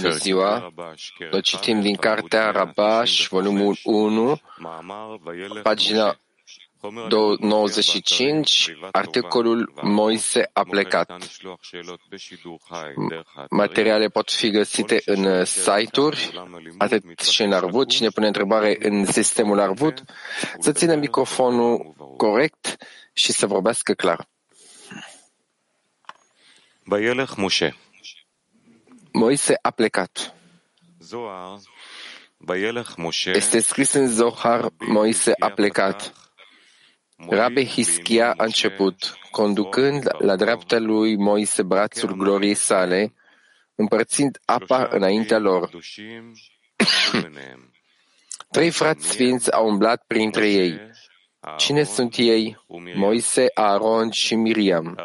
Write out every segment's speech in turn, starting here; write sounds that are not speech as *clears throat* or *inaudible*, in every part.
Bună ziua! Noi citim din cartea Rabash, volumul 1, pagina 95, articolul Moise a plecat. Materiale pot fi găsite în site-uri, atât și în Arvut. Cine pune întrebare în sistemul Arvut, să țină microfonul corect și să vorbească clar. Moise a plecat. Este scris în Zohar, Moise a plecat. Rabbi Hischia a început, conducând la dreapta lui Moise brațul gloriei sale, împărțind apa înaintea lor. Trei frați sfinți au umblat printre ei. Cine sunt ei? Moise, Aaron și Miriam.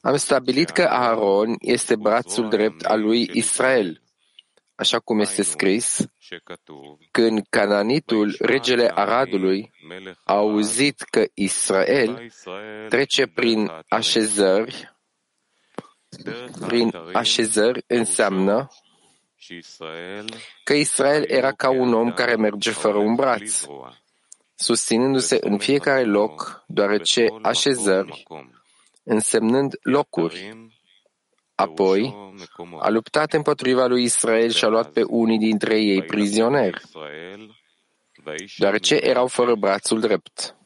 Am stabilit că Aaron este brațul drept al lui Israel, așa cum este scris, când Cananitul, regele Aradului, a auzit că Israel trece prin așezări, prin așezări înseamnă că Israel era ca un om care merge fără un braț, susținându-se în fiecare loc, deoarece așezări, însemnând locuri. Apoi a luptat împotriva lui Israel și a luat pe unii dintre ei prizonieri, deoarece erau fără brațul drept.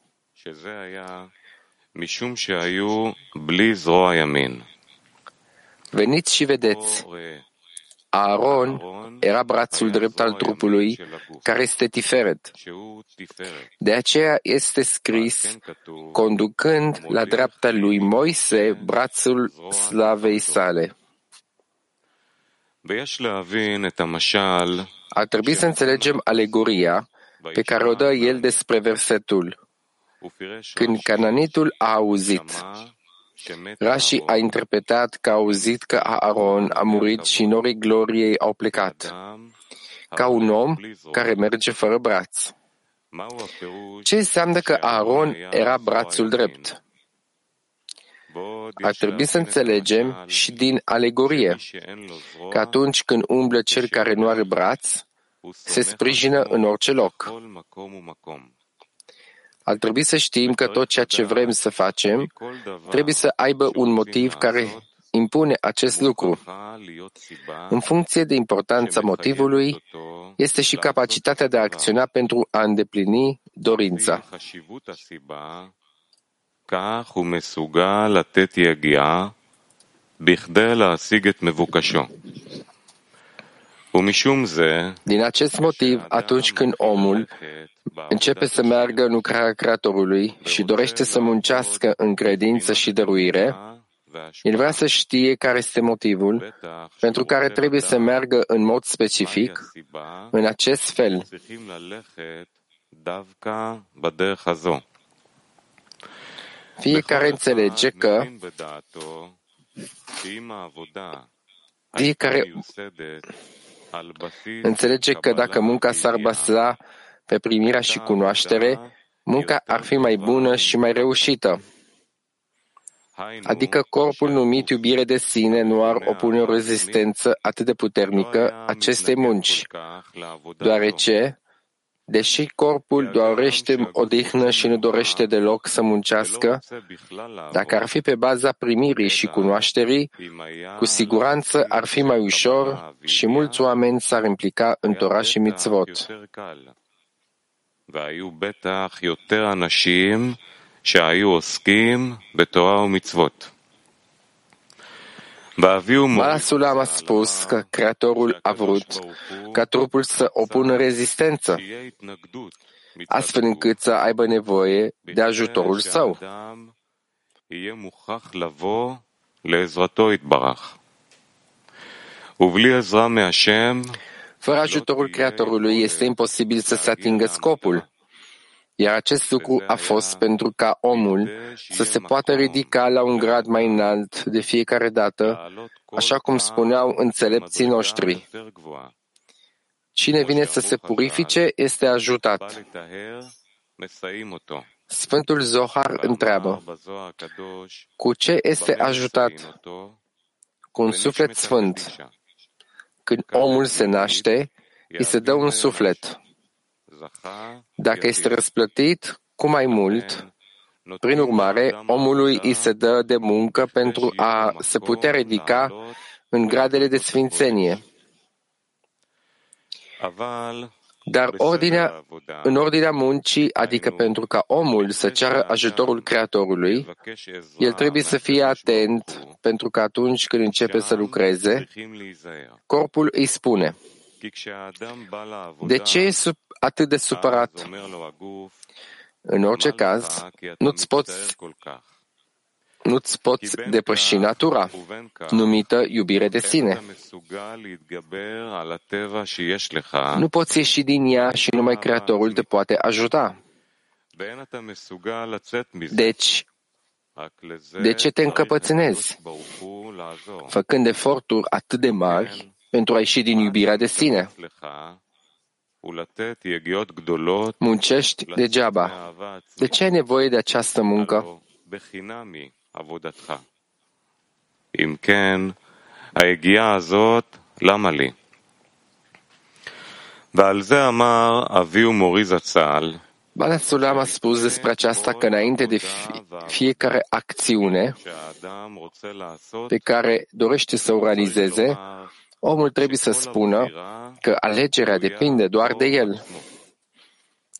Veniți și vedeți. Aaron era brațul drept al trupului, care este tiferet. De aceea este scris, conducând la dreapta lui Moise brațul slavei sale. Ar trebui să înțelegem alegoria pe care o dă el despre versetul. Când cananitul a auzit, Rashi a interpretat că a auzit că Aaron a murit și norii gloriei au plecat, ca un om care merge fără braț. Ce înseamnă că Aaron era brațul drept? Ar trebui să înțelegem și din alegorie că atunci când umblă cel care nu are braț, se sprijină în orice loc. Ar trebui să știm că tot ceea ce vrem să facem trebuie să aibă un motiv care impune acest lucru. În funcție de importanța motivului, este și capacitatea de a acționa pentru a îndeplini dorința. Din acest motiv, atunci când omul începe să meargă în lucrarea Creatorului și dorește să muncească în credință și dăruire, el vrea să știe care este motivul pentru care trebuie să meargă în mod specific în acest fel. Fiecare înțelege că fiecare înțelege că dacă munca s-ar baza pe primirea și cunoaștere, munca ar fi mai bună și mai reușită. Adică corpul numit iubire de sine nu ar opune o rezistență atât de puternică acestei munci, deoarece, deși corpul dorește odihnă și nu dorește deloc să muncească, dacă ar fi pe baza primirii și cunoașterii, cu siguranță ar fi mai ușor și mulți oameni s-ar implica în Torah și mitzvot. והיו בטח יותר אנשים שהיו עוסקים בתורה ומצוות. Malasulam a spus că Creatorul a vrut ca trupul să opună rezistență, astfel încât să aibă nevoie de ajutorul său. Fără ajutorul Creatorului este imposibil să se atingă scopul. Iar acest lucru a fost pentru ca omul să se poată ridica la un grad mai înalt de fiecare dată, așa cum spuneau înțelepții noștri. Cine vine să se purifice este ajutat. Sfântul Zohar întreabă, cu ce este ajutat? cu un suflet sfânt. Când omul se naște, îi se dă un suflet. Dacă este răsplătit cu mai mult, prin urmare, omului îi se dă de muncă pentru a se putea ridica în gradele de sfințenie. Dar ordinea, în ordinea muncii, adică pentru ca omul să ceară ajutorul Creatorului, el trebuie să fie atent pentru că atunci când începe să lucreze, corpul îi spune, de ce e atât de supărat? În orice caz, nu-ți poți nu-ți poți depăși natura, numită iubire de sine. Nu poți ieși din ea și numai Creatorul te poate ajuta. Deci, de ce te încăpățânezi, făcând eforturi atât de mari pentru a ieși din iubirea de sine? Muncești degeaba. De ce ai nevoie de această muncă? עבודתך. אם כן, היגיעה הזאת, למה לי? ועל זה אמר אבי ומורי זצ"ל, Bala Sulam a spus despre aceasta că înainte de fiecare acțiune pe care dorește să o realizeze, omul trebuie să spună că alegerea depinde doar de el.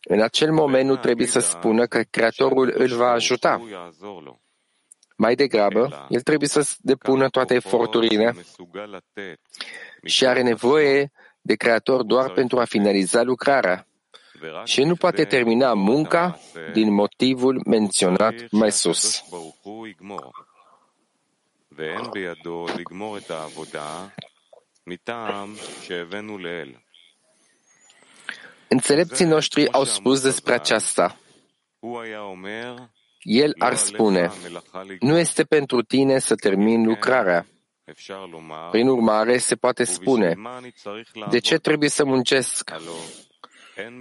În acel moment nu trebuie să spună că Creatorul îl va ajuta. Mai degrabă, el trebuie să depună toate eforturile și are nevoie de creator doar pentru a finaliza lucrarea. Și nu poate termina munca din motivul menționat mai sus. Înțelepții noștri au spus despre aceasta. El ar spune, nu este pentru tine să termin lucrarea. Prin urmare, se poate spune, de ce trebuie să muncesc?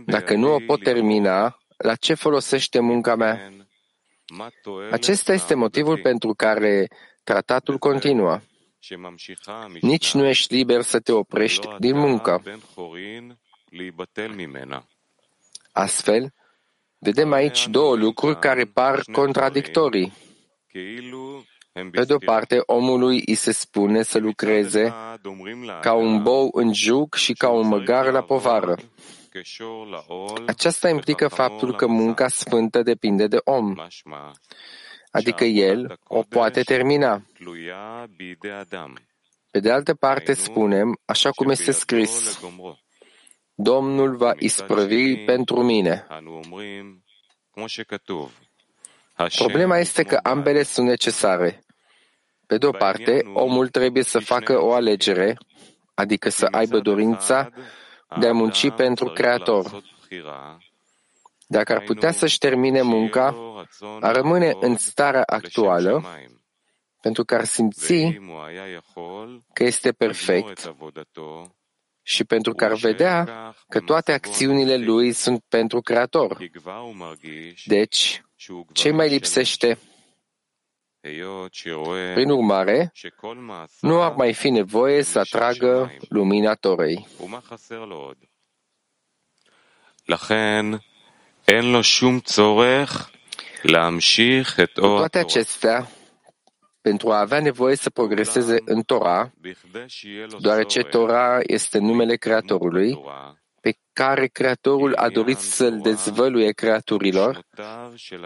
Dacă nu o pot termina, la ce folosește munca mea? Acesta este motivul pentru care tratatul continuă. Nici nu ești liber să te oprești din muncă. Astfel, Vedem aici două lucruri care par contradictorii. Pe de o parte, omului îi se spune să lucreze ca un bou în juc și ca un măgar la povară. Aceasta implică faptul că munca sfântă depinde de om, adică el o poate termina. Pe de altă parte spunem, așa cum este scris, Domnul va isprăvi pentru mine. Problema este că ambele sunt necesare. Pe de o parte, omul trebuie să facă o alegere, adică să aibă dorința de a munci pentru Creator. Dacă ar putea să-și termine munca, ar rămâne în starea actuală, pentru că ar simți că este perfect și pentru că ar vedea că toate acțiunile lui sunt pentru Creator. Deci, ce mai lipsește? Prin urmare, nu ar mai fi nevoie să atragă lumina Torei. Cu toate acestea, pentru a avea nevoie să progreseze în Torah, deoarece Torah este numele Creatorului, pe care Creatorul a dorit să-l dezvăluie creaturilor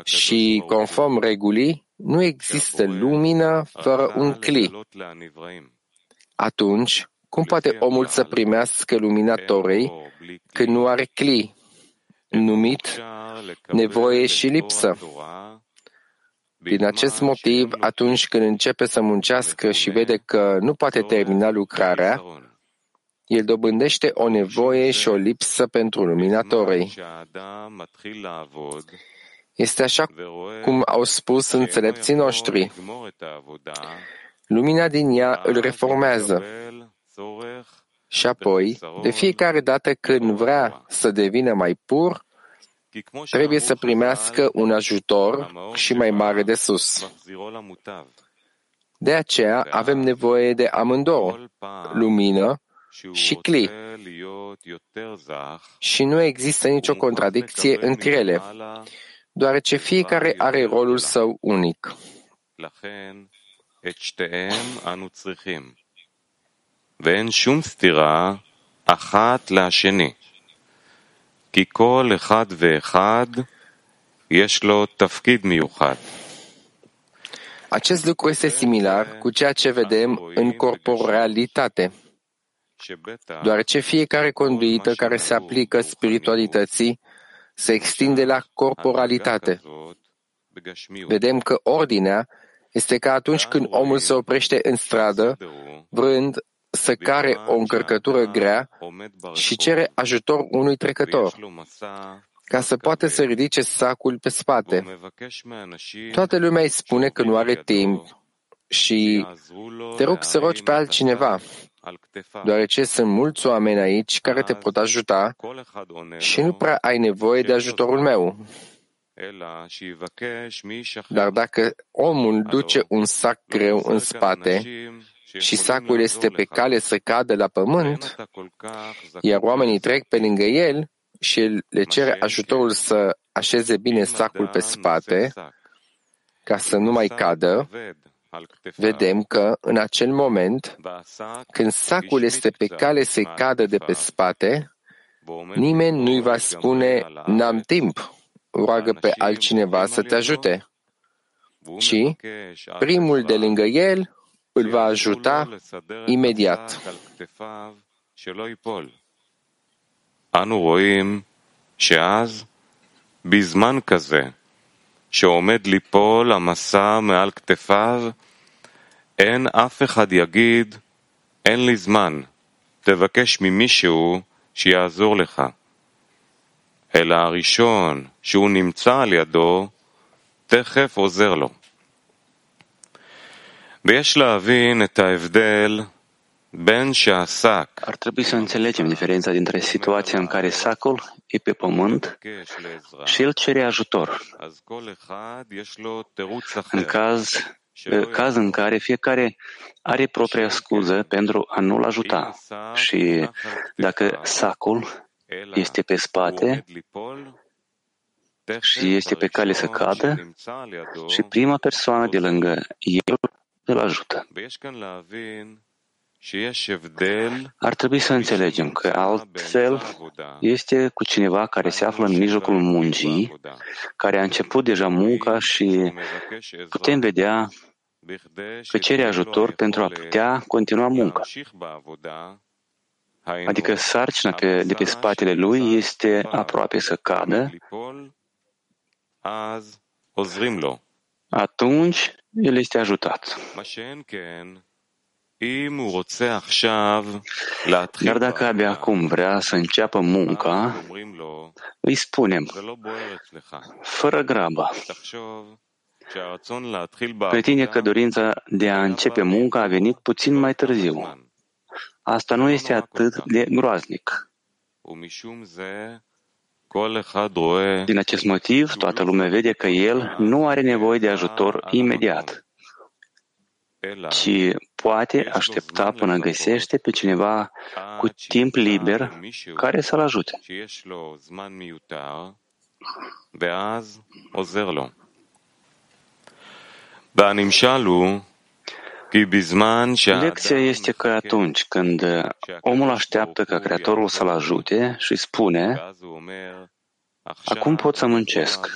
și, conform regulii, nu există lumină fără un cli. Atunci, cum poate omul să primească lumina Torei când nu are cli, numit nevoie și lipsă? Din acest motiv, atunci când începe să muncească și vede că nu poate termina lucrarea, el dobândește o nevoie și o lipsă pentru luminatorei. Este așa cum au spus înțelepții noștri. Lumina din ea îl reformează. Și apoi, de fiecare dată când vrea să devină mai pur, trebuie să primească un ajutor și mai mare de sus. De aceea avem nevoie de amândouă, lumină și cli. Și nu există nicio contradicție între ele, deoarece fiecare are rolul său unic. ואין שום סתירה אחת לשני, כי כל אחד ואחד יש לו תפקיד מיוחד. Acest lucru este similar cu ceea ce vedem în corporalitate, deoarece fiecare conduită care se aplică spiritualității se extinde la corporalitate. Vedem că ordinea este ca atunci când omul se oprește în stradă, vrând să care o încărcătură grea și cere ajutor unui trecător ca să poată să ridice sacul pe spate. Toată lumea îi spune că nu are timp și te rog să rogi pe altcineva, deoarece sunt mulți oameni aici care te pot ajuta și nu prea ai nevoie de ajutorul meu. Dar dacă omul duce un sac greu în spate și sacul este pe cale să cadă la pământ, iar oamenii trec pe lângă el, și el le cere ajutorul să așeze bine sacul pe spate, ca să nu mai cadă, vedem că în acel moment, când sacul este pe cale să cadă de pe spate, nimeni nu-i va spune, n-am timp, roagă pe altcineva să te ajute, ci primul de lângă el îl va ajuta imediat. אנו רואים שאז, בזמן כזה, שעומד ליפול המסע מעל כתפיו, אין אף אחד יגיד, אין לי זמן, תבקש ממישהו שיעזור לך. אלא הראשון שהוא נמצא על ידו, תכף עוזר לו. Ar trebui să înțelegem diferența dintre situația în care sacul e pe pământ și el cere ajutor. În caz, caz în care fiecare are propria scuză pentru a nu-l ajuta. Și dacă sacul este pe spate și este pe cale să cadă, și prima persoană de lângă el îl ajută. Ar trebui să înțelegem că altfel este cu cineva care se află în mijlocul muncii, care a început deja munca și putem vedea că cere ajutor pentru a putea continua munca. Adică sarcina pe, de pe spatele lui este aproape să cadă, atunci el este ajutat. Dar dacă abia acum vrea să înceapă munca, îi spunem, fără grabă, pe tine că dorința de a începe munca a venit puțin mai târziu. Asta nu este atât de groaznic. Din acest motiv, toată lumea vede că el nu are nevoie de ajutor imediat ci poate aștepta până găsește pe cineva cu timp liber care să-l ajute. Lecția este că atunci când omul așteaptă ca Creatorul să-l ajute și spune, acum pot să muncesc,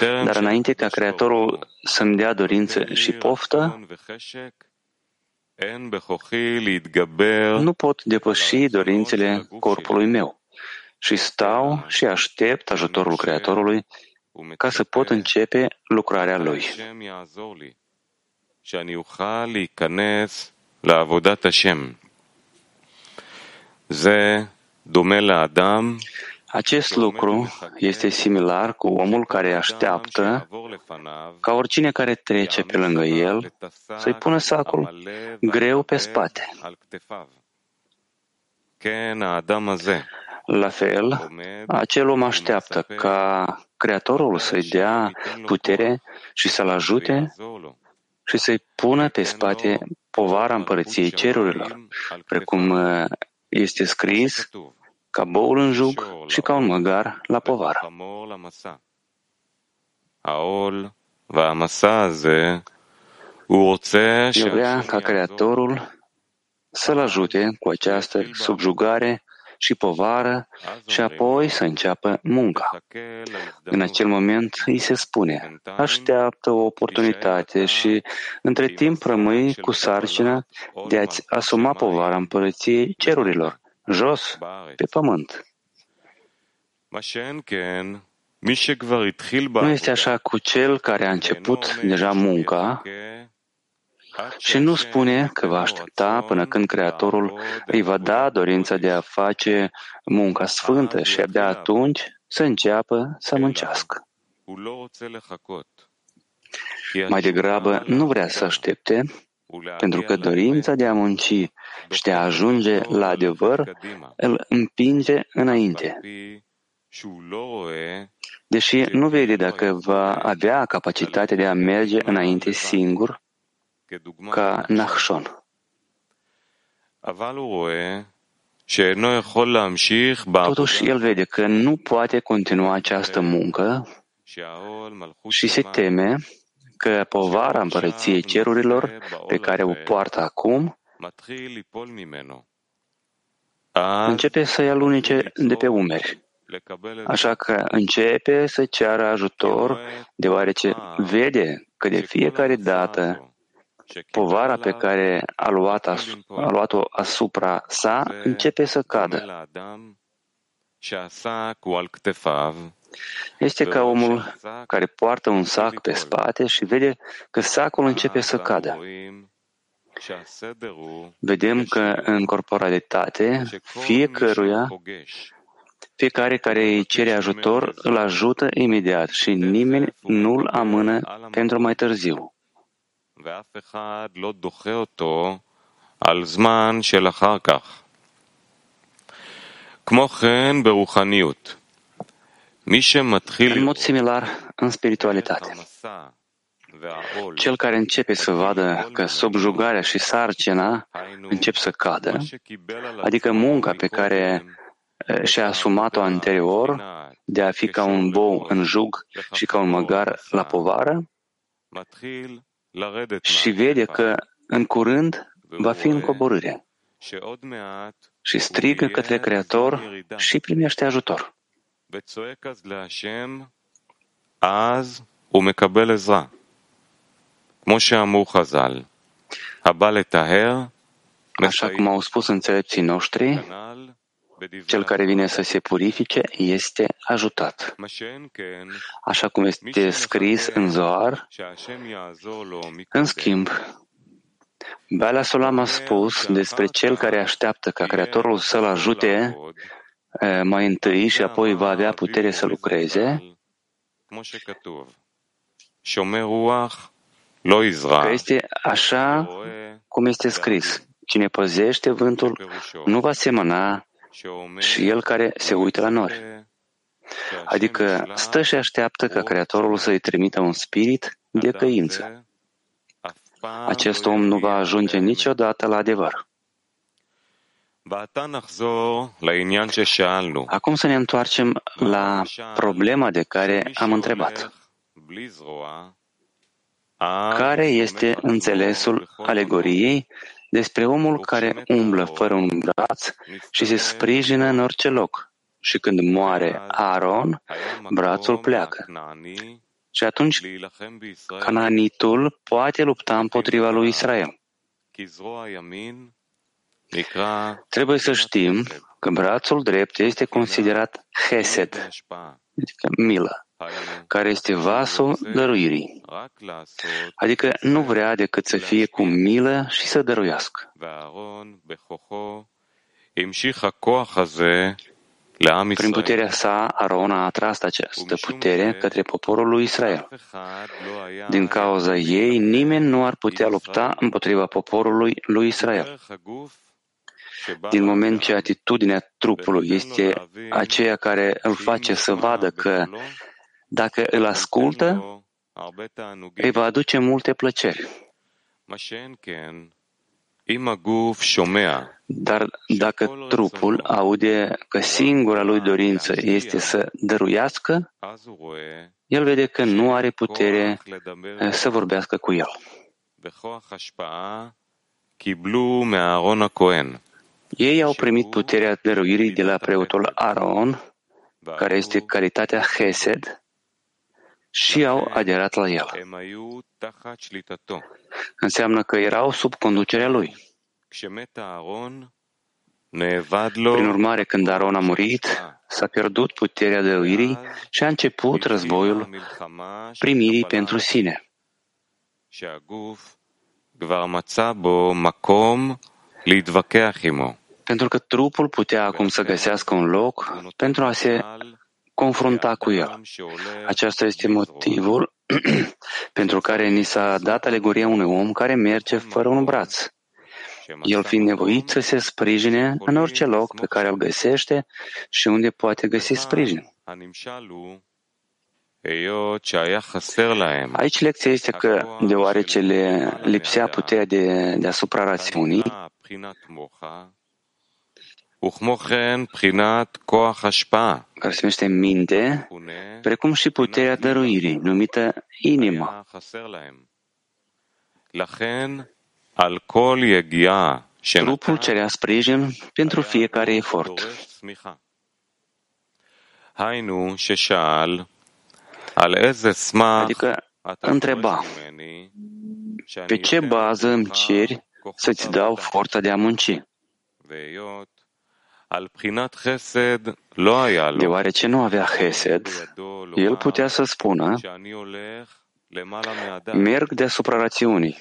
dar înainte ca Creatorul să-mi dea dorință și poftă, nu pot depăși dorințele corpului meu și stau și aștept ajutorul Creatorului ca să pot începe lucrarea Lui. Acest lucru este similar cu omul care așteaptă ca oricine care trece pe lângă el să-i pună sacul greu pe spate. La fel, acel om așteaptă ca Creatorul să-i dea putere și să-l ajute și să-i pună pe spate povara împărăției cerurilor, precum uh, este scris, ca boul în jug și ca un măgar la povară. El vrea ca Creatorul să-l ajute cu această subjugare și povară și apoi să înceapă munca. În acel moment îi se spune, așteaptă o oportunitate și între timp rămâi cu sarcina de a-ți asuma povara împărăției cerurilor, jos, pe pământ. Nu este așa cu cel care a început deja munca și nu spune că va aștepta până când Creatorul îi va da dorința de a face munca sfântă și abia atunci să înceapă să muncească. Mai degrabă nu vrea să aștepte, pentru că dorința de a munci și de a ajunge la adevăr îl împinge înainte. Deși nu vede dacă va avea capacitatea de a merge înainte singur, ca Nachshon. Totuși, el vede că nu poate continua această muncă și se teme că povara împărăției cerurilor pe care o poartă acum începe să-i alunice de pe umeri. Așa că începe să ceară ajutor, deoarece vede că de fiecare dată povara pe care a, luat as, a luat-o asupra sa începe să cadă. Este ca omul care poartă un sac pe spate și vede că sacul începe să cadă. Vedem că în corporalitate, fiecăruia, fiecare care îi cere ajutor îl ajută imediat și nimeni nu-l amână pentru mai târziu. ואף אחד לא דוחה אותו על זמן של אחר כך. כמו כן ברוחניות, מי שמתחיל... În mod similar, în spiritualitate. Cel care începe să vadă că subjugarea și sarcina încep să cadă, adică munca pe care și-a asumat-o anterior de a fi ca un bou în jug și ca un măgar la povară, și vede că în curând va fi în coborâre. și strigă către Creator și primește ajutor. Așa cum au spus înțelepții noștri, cel care vine să se purifice este ajutat. Așa cum este scris în Zohar, în schimb, Bala Solam a spus despre cel care așteaptă ca Creatorul să-l ajute mai întâi și apoi va avea putere să lucreze, că este așa cum este scris. Cine păzește vântul nu va semăna și el care se uită la nori. Adică stă și așteaptă ca Creatorul să-i trimită un spirit de căință. Acest om nu va ajunge niciodată la adevăr. Acum să ne întoarcem la problema de care am întrebat. Care este înțelesul alegoriei despre omul care umblă fără un braț și se sprijină în orice loc. Și când moare Aaron, brațul pleacă. Și atunci cananitul poate lupta împotriva lui Israel. Trebuie să știm că brațul drept este considerat chesed, adică milă care este vasul dăruirii, adică nu vrea decât să fie cu milă și să dăruiască. Prin puterea sa, Aron a atras această putere către poporul lui Israel. Din cauza ei, nimeni nu ar putea lupta împotriva poporului lui Israel. Din moment ce atitudinea trupului este aceea care îl face să vadă că Dacă îl ascultă, îi va aduce multe plăceri. Dar dacă trupul aude că singura lui dorință este să dăruiască, el vede că nu are putere să vorbească cu el. Ei au primit puterea dăruirii de la preotul Aaron, care este calitatea Hesed, și au aderat la el. Înseamnă că erau sub conducerea lui. Prin urmare, când Aron a murit, s-a pierdut puterea dăruirii și a început războiul primirii pentru sine. Pentru că trupul putea acum să găsească un loc pentru a se confrunta cu el. Acesta este motivul *clears throat* pentru care ni s-a dat alegoria unui om care merge fără un braț. El fiind nevoit să se sprijine în orice loc pe care îl găsește și unde poate găsi sprijin. Aici lecția este că, deoarece le lipsea puterea de, deasupra rațiunii, care se numește minte, precum și puterea dăruirii, numită inimă. Trupul cerea sprijin pentru fiecare efort. Adică întreba, pe ce bază îmi ceri să-ți dau forța de a munci? Deoarece nu avea Hesed, el putea să spună, merg deasupra rațiunii,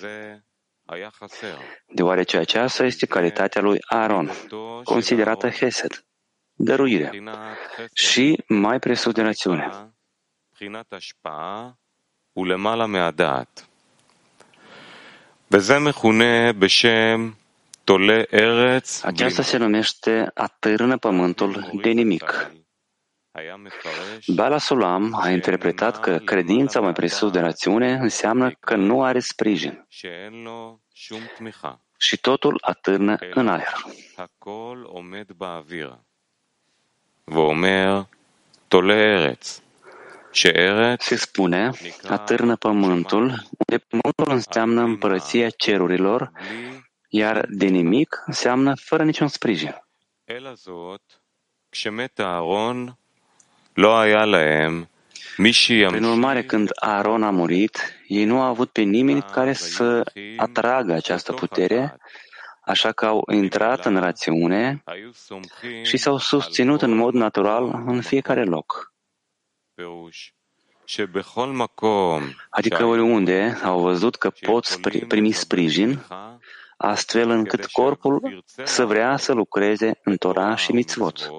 deoarece aceasta este calitatea lui Aaron, considerată Hesed, dăruire, și mai presus de rațiune. וזה מכונה בשם aceasta se numește atârnă pământul de nimic. Bala Sulam a interpretat că credința mai presus de rațiune înseamnă că nu are sprijin. Și totul atârnă în aer. Se spune, atârnă pământul, unde pământul înseamnă împărăția cerurilor iar de nimic înseamnă fără niciun sprijin. Prin urmare, când Aaron a murit, ei nu au avut pe nimeni care să atragă această putere, așa că au intrat în rațiune și s-au susținut în mod natural în fiecare loc. Adică oriunde au văzut că pot primi sprijin, astfel încât corpul să vrea să lucreze în Torah și mitzvot.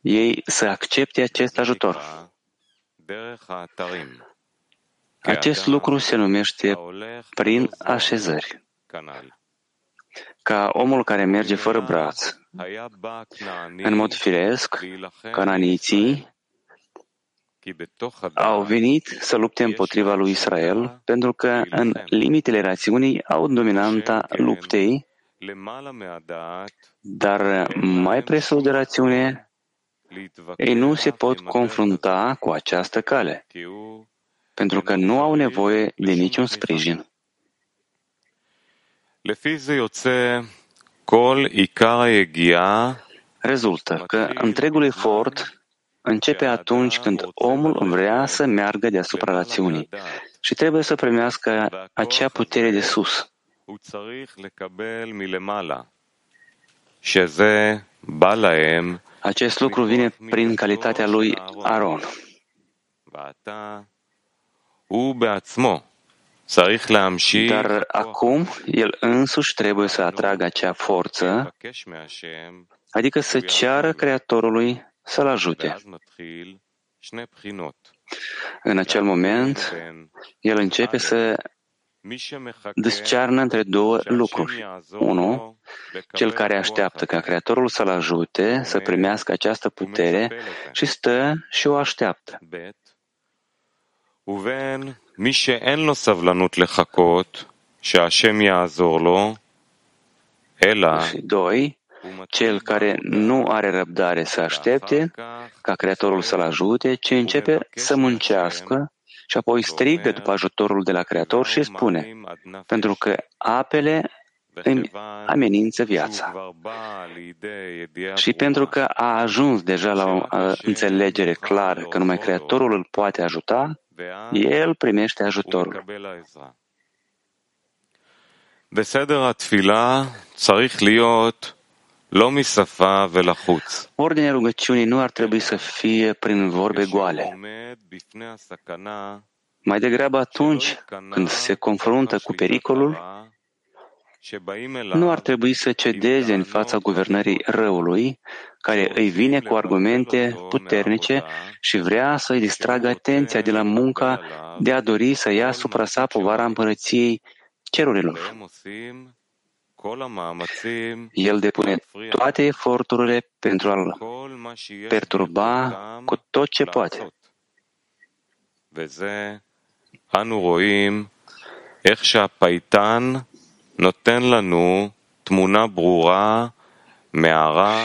Ei să accepte acest ajutor. Acest lucru se numește prin așezări. Ca omul care merge fără braț. În mod firesc, cananiții au venit să lupte împotriva lui Israel, pentru că în limitele rațiunii au dominanta luptei, dar mai presus de rațiune, ei nu se pot confrunta cu această cale, pentru că nu au nevoie de niciun sprijin. Rezultă că întregul efort începe atunci când omul vrea să meargă deasupra rațiunii și trebuie să primească acea putere de sus. Acest lucru vine prin calitatea lui Aaron. Dar acum el însuși trebuie să atragă acea forță, adică să ceară Creatorului să-l ajute. În acel moment, el începe să descearnă între două lucruri. Unu, cel care așteaptă ca Creatorul să-l ajute să primească această putere și stă și o așteaptă. ובין מי שאין לו סבלנות לחכות שהשם יעזור לו, אלא Doi, cel care nu are răbdare să aștepte ca Creatorul să-l ajute, ci începe să muncească și apoi strigă după ajutorul de la Creator și spune, pentru că apele îmi amenință viața. Și pentru că a ajuns deja la o înțelegere clară că numai Creatorul îl poate ajuta, el primește ajutorul. בסדר התפילה צריך להיות Ordinea rugăciunii nu ar trebui să fie prin vorbe goale. Mai degrabă atunci când se confruntă cu pericolul, nu ar trebui să cedeze în fața guvernării răului, care îi vine cu argumente puternice și vrea să-i distragă atenția de la munca de a dori să ia supra sa povara împărăției cerurilor. El depune toate eforturile pentru a-l perturba cu tot ce poate. אנו רואים איך שהפייטן נותן לנו תמונה ברורה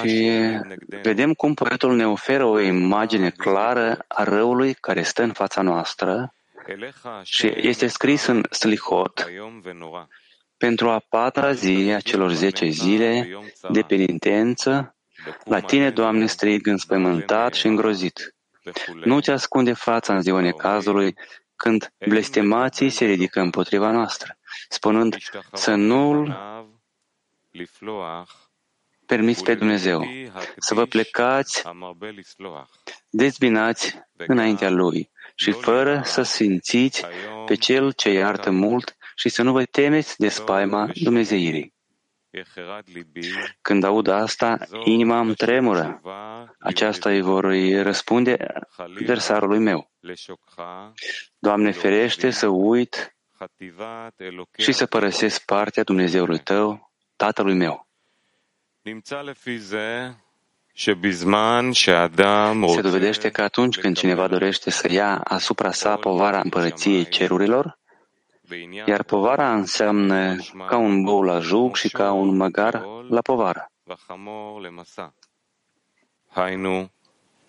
și vedem cum poetul ne oferă o imagine clară a răului care stă în fața noastră și este scris în Slihot pentru a patra zi a celor zece zile de penitență, la tine, Doamne, strig înspământat și îngrozit. Nu ți ascunde fața în ziua necazului, când blestemații se ridică împotriva noastră, spunând să nu-L permiți pe Dumnezeu, să vă plecați dezbinați înaintea Lui și fără să simțiți pe Cel ce iartă mult și să nu vă temeți de spaima Dumnezeirii. Când aud asta, inima îmi tremură. Aceasta îi vor răspunde versarului meu. Doamne, ferește să uit și să părăsesc partea Dumnezeului tău, Tatălui meu. Se dovedește că atunci când cineva dorește să ia asupra sa povara împărăției cerurilor, iar povara înseamnă ca un bou la jug și ca un măgar la povară.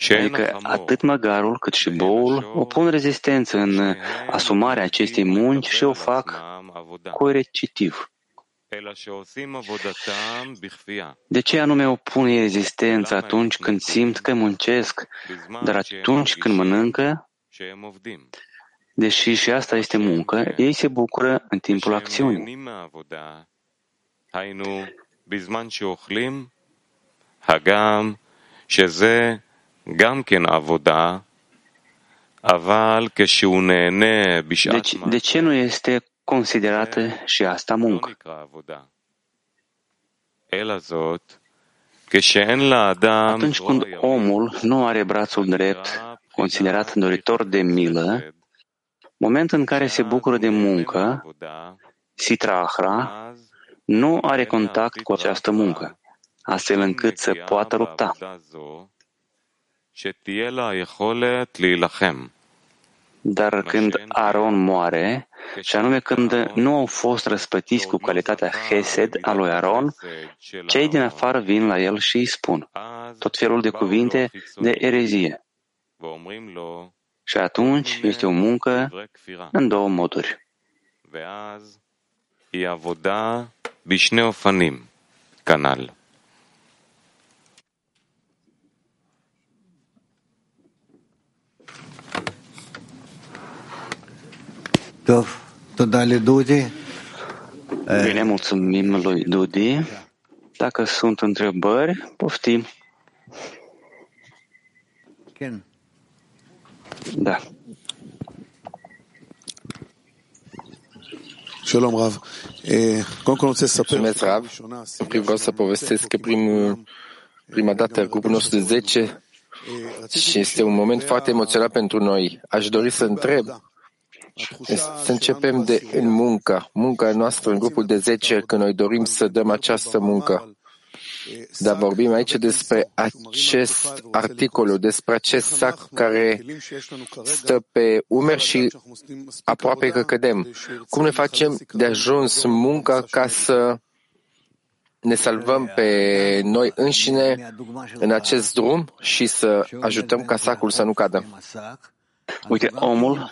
Adică atât măgarul cât și boul opun rezistență în asumarea acestei munci și o fac coercitiv. De ce anume opun rezistență atunci când simt că muncesc, dar atunci când mănâncă, Deși și asta este muncă, ei se bucură în timpul acțiunii. Deci, de ce nu este considerată și asta muncă? Atunci când omul nu are brațul drept, considerat doritor de milă, Moment în care se bucură de muncă, Sitrahra nu are contact cu această muncă, astfel încât să poată lupta. Dar când Aaron moare, și anume când nu au fost răspătiți cu calitatea Hesed a lui Aaron, cei din afară vin la el și îi spun tot felul de cuvinte de erezie. Și atunci este o muncă în două moduri. canal. Bine, mulțumim lui Dudi. Dacă sunt întrebări, poftim. Da. Shalom, Rav. Mulțumesc, Rav. În primul vreau să povestesc că prim, prima dată grupul nostru de 10 și este un moment foarte emoționat pentru noi. Aș dori să întreb Să începem de în muncă, munca noastră în grupul de 10, că noi dorim să dăm această muncă. Dar vorbim aici despre acest articol, despre acest sac care stă pe umeri și aproape că cădem. Cum ne facem de ajuns munca ca să ne salvăm pe noi înșine în acest drum și să ajutăm ca sacul să nu cadă. Uite, omul,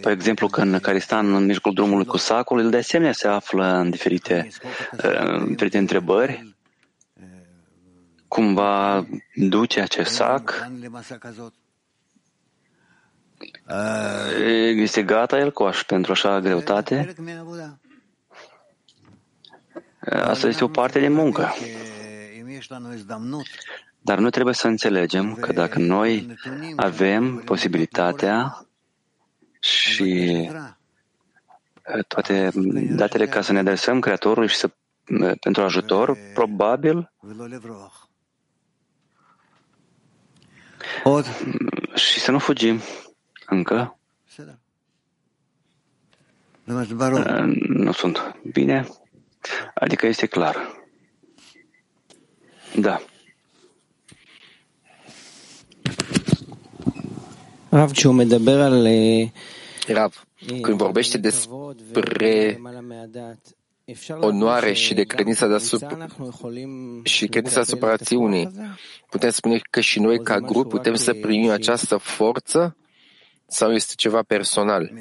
pe exemplu, în care stă în mijlocul drumului cu sacul, el de asemenea se află în diferite, în diferite întrebări. Cum va duce acest sac? Este gata el cu așa, pentru așa greutate? Asta este o parte de muncă. Dar noi trebuie să înțelegem că dacă noi avem posibilitatea și toate datele ca să ne adresăm Creatorului și să, pentru ajutor, probabil și să nu fugim încă. Nu sunt bine. Adică este clar. Da. Rav, Rav, când vorbește despre onoare și de credința deasupra și credința asupra rațiunii, putem spune că și noi ca grup putem să primim această forță sau este ceva personal?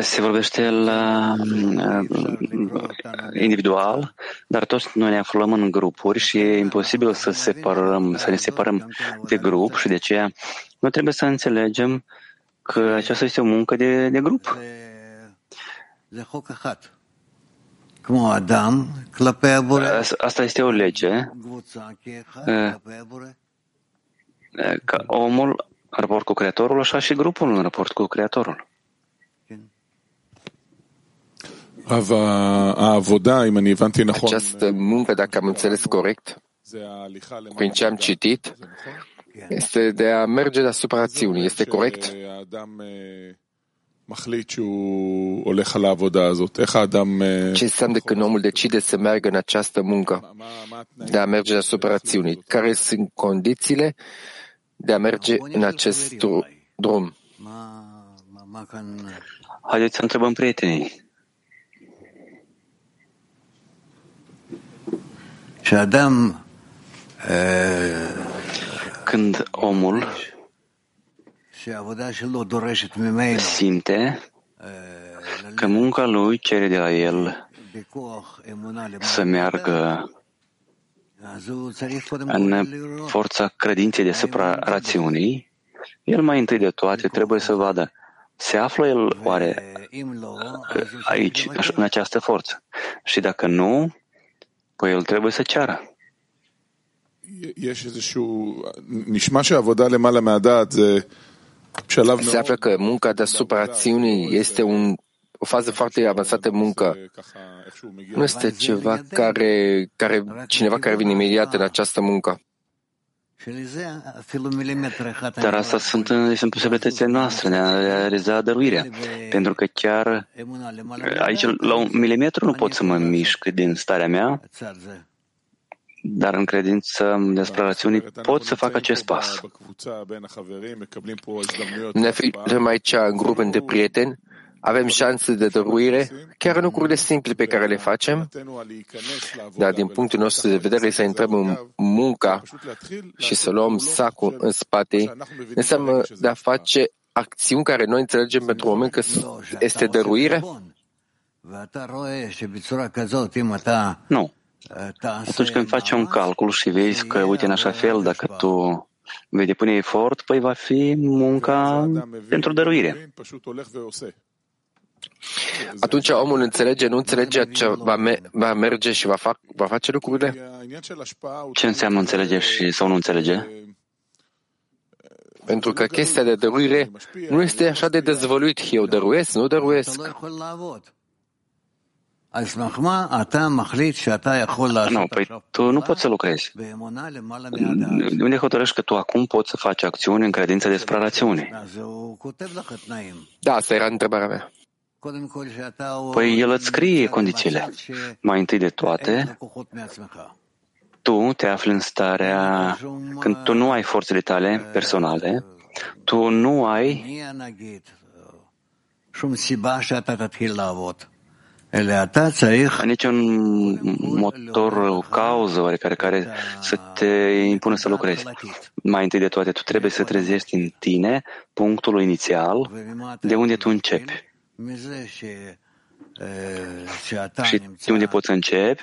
Se vorbește la individual, dar toți noi ne aflăm în grupuri și e imposibil să separăm, să ne separăm de grup și de aceea noi trebuie să înțelegem că aceasta este o muncă de, de grup. Asta este o lege. Ca omul în raport cu Creatorul, așa și grupul în raport cu Creatorul. Această muncă, dacă am înțeles corect, prin ce am citit, este de a merge deasupra rațiunii. Este corect? Ce înseamnă când omul decide să meargă în această muncă, de a merge deasupra rațiunii? Care sunt condițiile de a merge în acest drum. Haideți să întrebăm prietenii. Și Adam, când omul simte că munca lui cere de la el să meargă în forța credinței deasupra rațiunii, el mai întâi de toate trebuie să vadă se află el oare aici, în această forță? Și dacă nu, păi el trebuie să ceară. Se află că munca deasupra rațiunii este un o fază foarte avansată în muncă. Nu este ceva care, care, cineva care vine imediat în această muncă. Dar asta sunt, sunt posibilitățile noastre de a realiza dăruirea. Pentru că chiar aici, la un milimetru, nu pot să mă mișc din starea mea, dar în credință despre rațiunii pot să fac acest pas. Ne aflăm aici în grup de prieteni avem șanse de dăruire, chiar în lucrurile simple pe care le facem, dar din punctul nostru de vedere să intrăm în munca și să luăm sacul în spate, înseamnă de a face acțiuni care noi înțelegem pentru moment că este dăruire? Nu. Atunci când faci un calcul și vezi că, uite, în așa fel, dacă tu vei depune efort, păi va fi munca pentru dăruire. Atunci omul înțelege, nu înțelege ce va, me- va merge și va, fac, va face lucrurile? Ce înseamnă înțelege și sau nu înțelege? Pentru că chestia de dăruire nu este așa de dezvăluit. Eu dăruiesc, nu dăruiesc. Nu, păi tu nu poți să lucrezi. De unde hotărăști că tu acum poți să faci acțiuni în credință despre rațiune? Da, asta era întrebarea mea. Păi el îți scrie condițiile. Mai întâi de toate, tu te afli în starea când tu nu ai forțele tale personale, tu nu ai niciun motor, o cauză oarecare care să te impună să lucrezi. Mai întâi de toate, tu trebuie să trezești în tine punctul inițial de unde tu începi. Și de unde poți începi?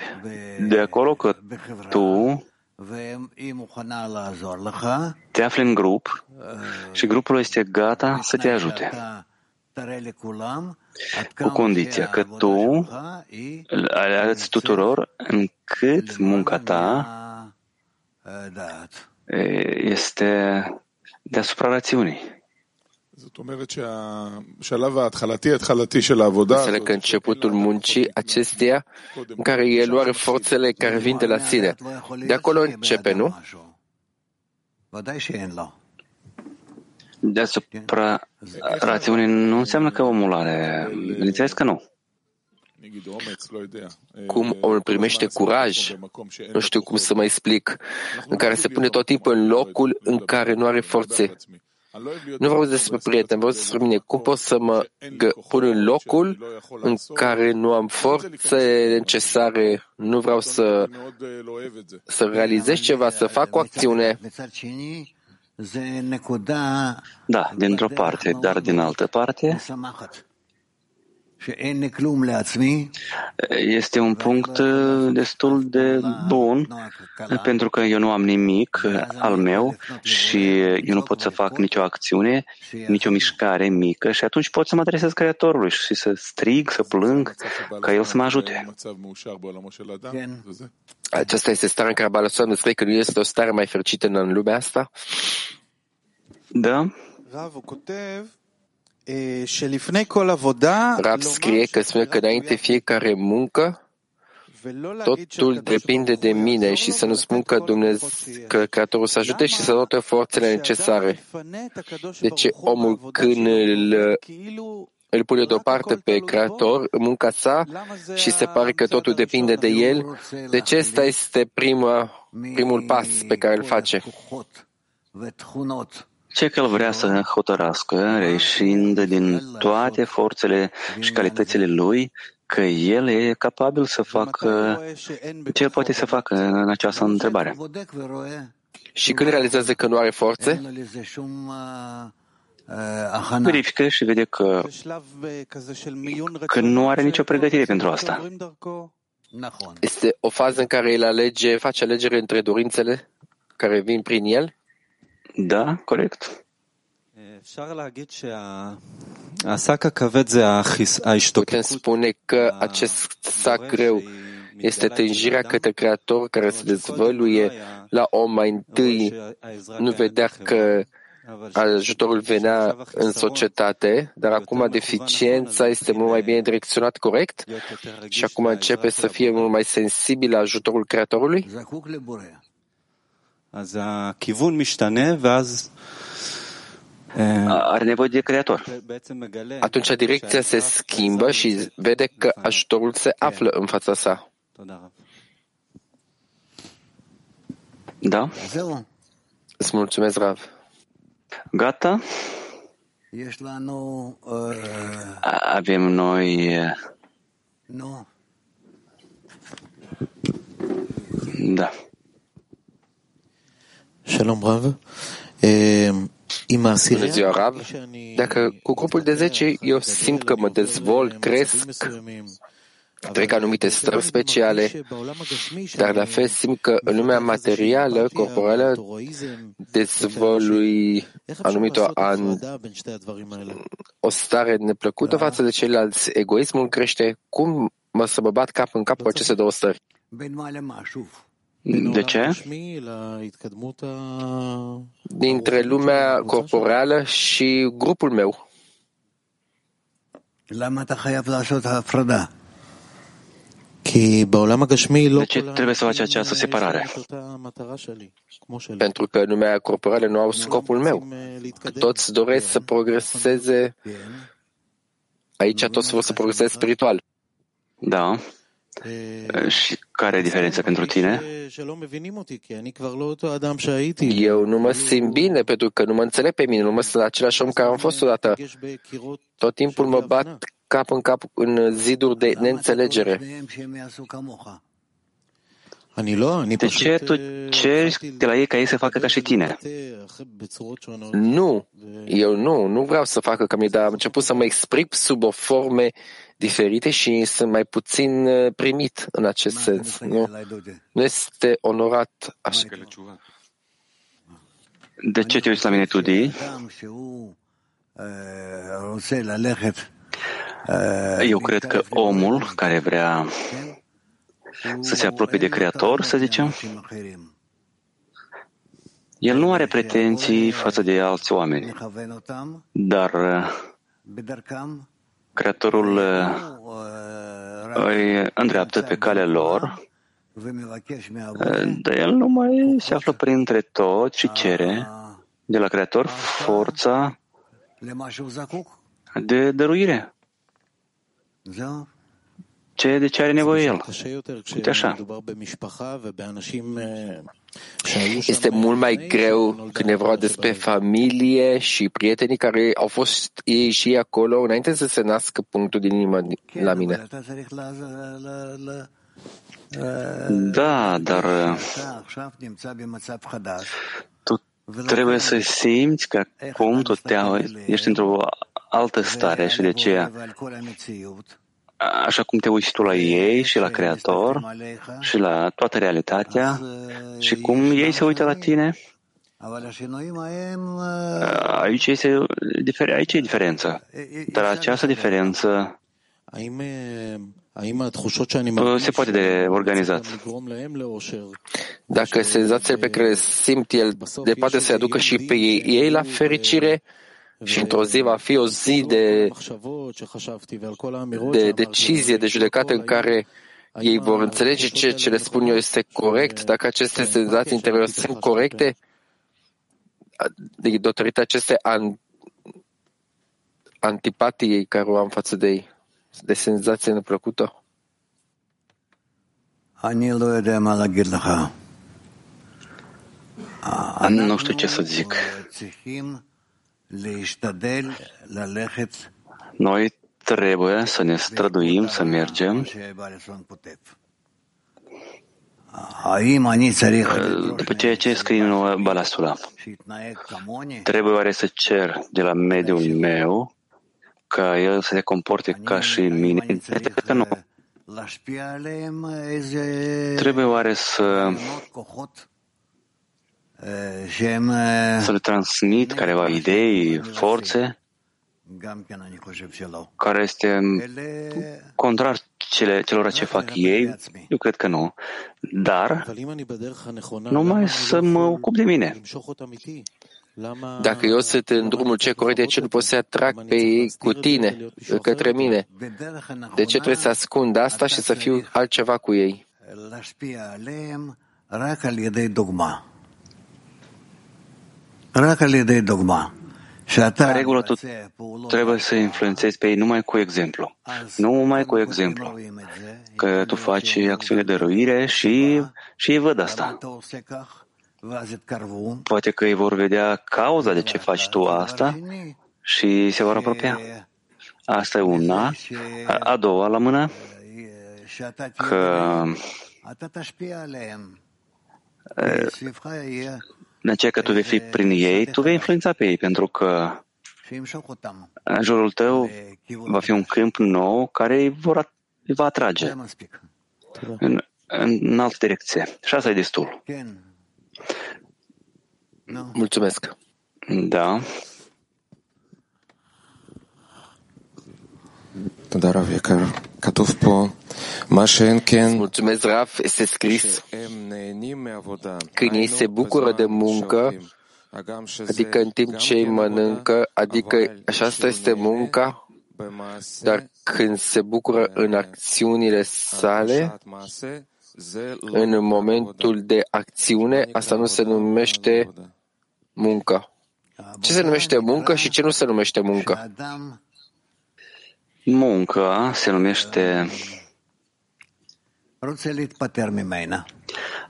De acolo că tu te afli în grup și grupul este gata să te ajute cu condiția că tu le arăți tuturor încât munca ta este deasupra rațiunii. Înțeleg că începutul muncii acesteia în care el are forțele care vin de la sine. De acolo începe, nu? Deasupra rațiunii nu înseamnă că omul are. Bineînțeles că nu. Cum omul primește curaj, nu știu cum să mă explic, în care se pune tot timpul în locul în care nu are forțe. Nu vreau despre prieten, vreau despre mine. Cum pot să mă pun în locul în care nu am forțe necesare, nu vreau să, să realizez ceva, să fac o acțiune. Da, dintr-o parte, dar din altă parte, este un punct uh, destul de bun, pentru că eu nu am nimic uh, al meu și eu nu pot să fac nicio acțiune, nicio mișcare mică și atunci pot să mă adresez Creatorului și să strig, să plâng, ca El să mă ajute. Aceasta este starea în care Balasoam ne scrie că nu este o stare mai fericită în lumea asta? Da. Rab scrie că spune că înainte fiecare muncă, totul depinde de mine și să nu spun că Dumnezeu, că Creatorul să ajute și să note forțele necesare. Deci omul când îl, îl pune deoparte pe Creator în munca sa și se pare că totul depinde de el, deci ăsta este prima, primul pas pe care îl face. Ce că el vrea să hotărască, reșind din toate forțele și calitățile lui, că el e capabil să facă ce el poate să facă în această întrebare. Și când realizează că nu are forțe? Verifică și vede că, că nu are nicio pregătire pentru asta. Este o fază în care el alege, face alegere între dorințele care vin prin el? Da, corect. Putem spune că acest sac greu este tânjirea către Creator care se dezvăluie la om mai întâi, nu vedea că ajutorul venea în societate, dar acum deficiența este mult mai bine direcționat corect? Și acum începe să fie mult mai sensibil la ajutorul Creatorului? Are nevoie de creator. Atunci direcția se schimbă și vede că ajutorul se află în fața sa. Da? Îți mulțumesc, Rav. Gata? Avem noi... Da. Shalom Rav. Bună ziua, Rav. Dacă cu grupul de 10 eu simt că mă dezvolt, cresc, trec anumite stări speciale, dar la fel simt că în lumea materială, corporală, dezvolui anumită an, o stare neplăcută față de ceilalți. Egoismul crește. Cum mă să mă bat cap în cap cu aceste două stări? De ce? Dintre lumea corporală și grupul meu. De ce trebuie să faci această separare? Pentru că lumea corporală nu au scopul meu. Toți doresc să progreseze. Aici toți vor să progreseze spiritual. Da. Și care e diferența pentru tine? Eu nu mă simt bine pentru că nu mă înțeleg pe mine, nu mă sunt același om care am fost odată. Tot timpul mă bat cap în cap în ziduri de neînțelegere. De ce tu ceri de la ei ca ei să facă ca și tine? Nu, eu nu, nu vreau să facă ca mine, dar am început să mă exprim sub o forme diferite și sunt mai puțin uh, primit în acest sens. Nu, nu este onorat așa. De ce te uiți la mine, Tudi? Eu cred că omul care vrea să se apropie de Creator, să zicem, el nu are pretenții față de alți oameni, dar Creatorul îi îndreaptă pe calea lor, dar el nu mai se află printre toți și cere de la Creator forța de dăruire. Ce, de ce are nevoie el? Uite așa. Este mult mai greu când e vorba despre familie și prietenii care au fost ei și acolo înainte să se nască punctul din inimă la mine. Da, dar tu trebuie să simți că acum tu te ești într-o altă stare și de aceea așa cum te uiți tu la ei și la Creator și la toată realitatea și cum ei se uită la tine, aici, este, aici e diferența. Dar această diferență se poate de organizat. Dacă senzațiile pe care simt el de poate să aducă și pe ei, ei la fericire, și într-o zi va fi o zi de, de decizie, de judecată în care ei vor înțelege ce, ce le spun eu este corect, dacă aceste senzații interioare sunt corecte, de datorită aceste an, antipatiei care o am față de ei, de senzație neplăcută. Nu știu ce să zic. Noi trebuie să ne străduim să mergem după ceea ce scrie în Balasula. Trebuie oare să cer de la mediul meu ca el să se comporte ca și mine? Că nu. Trebuie oare să să le transmit careva idei, forțe, care este contrar cele, celor ce fac ei? Eu cred că nu. Dar numai să mă ocup de mine. Dacă eu sunt în drumul ce corect, de ce nu pot să atrag pe ei cu tine, către mine? De ce trebuie să ascund asta și să fiu altceva cu ei? Ca regulă, tu trebuie să influențezi pe ei numai cu exemplu. Numai cu exemplu. Că tu faci acțiune de răuire și, și ei văd asta. Poate că ei vor vedea cauza de ce faci tu asta și se vor apropia. Asta e una. A doua la mână, că în aceea că tu vei fi prin ei, tu vei influența pe ei, pentru că în jurul tău va fi un câmp nou care îi, vor, îi va atrage în, în altă direcție. Și asta e destul. Mulțumesc. Da. תודה רב יקר. כתוב פה, מה שאין כן... Mulțumesc, Raf. Este scris când ei se bucură de muncă, adică în timp ce ei mănâncă, adică așa asta este munca, dar când se bucură în acțiunile sale, în momentul de acțiune, asta nu se numește muncă. Ce se numește muncă și ce nu se numește muncă? Munca se numește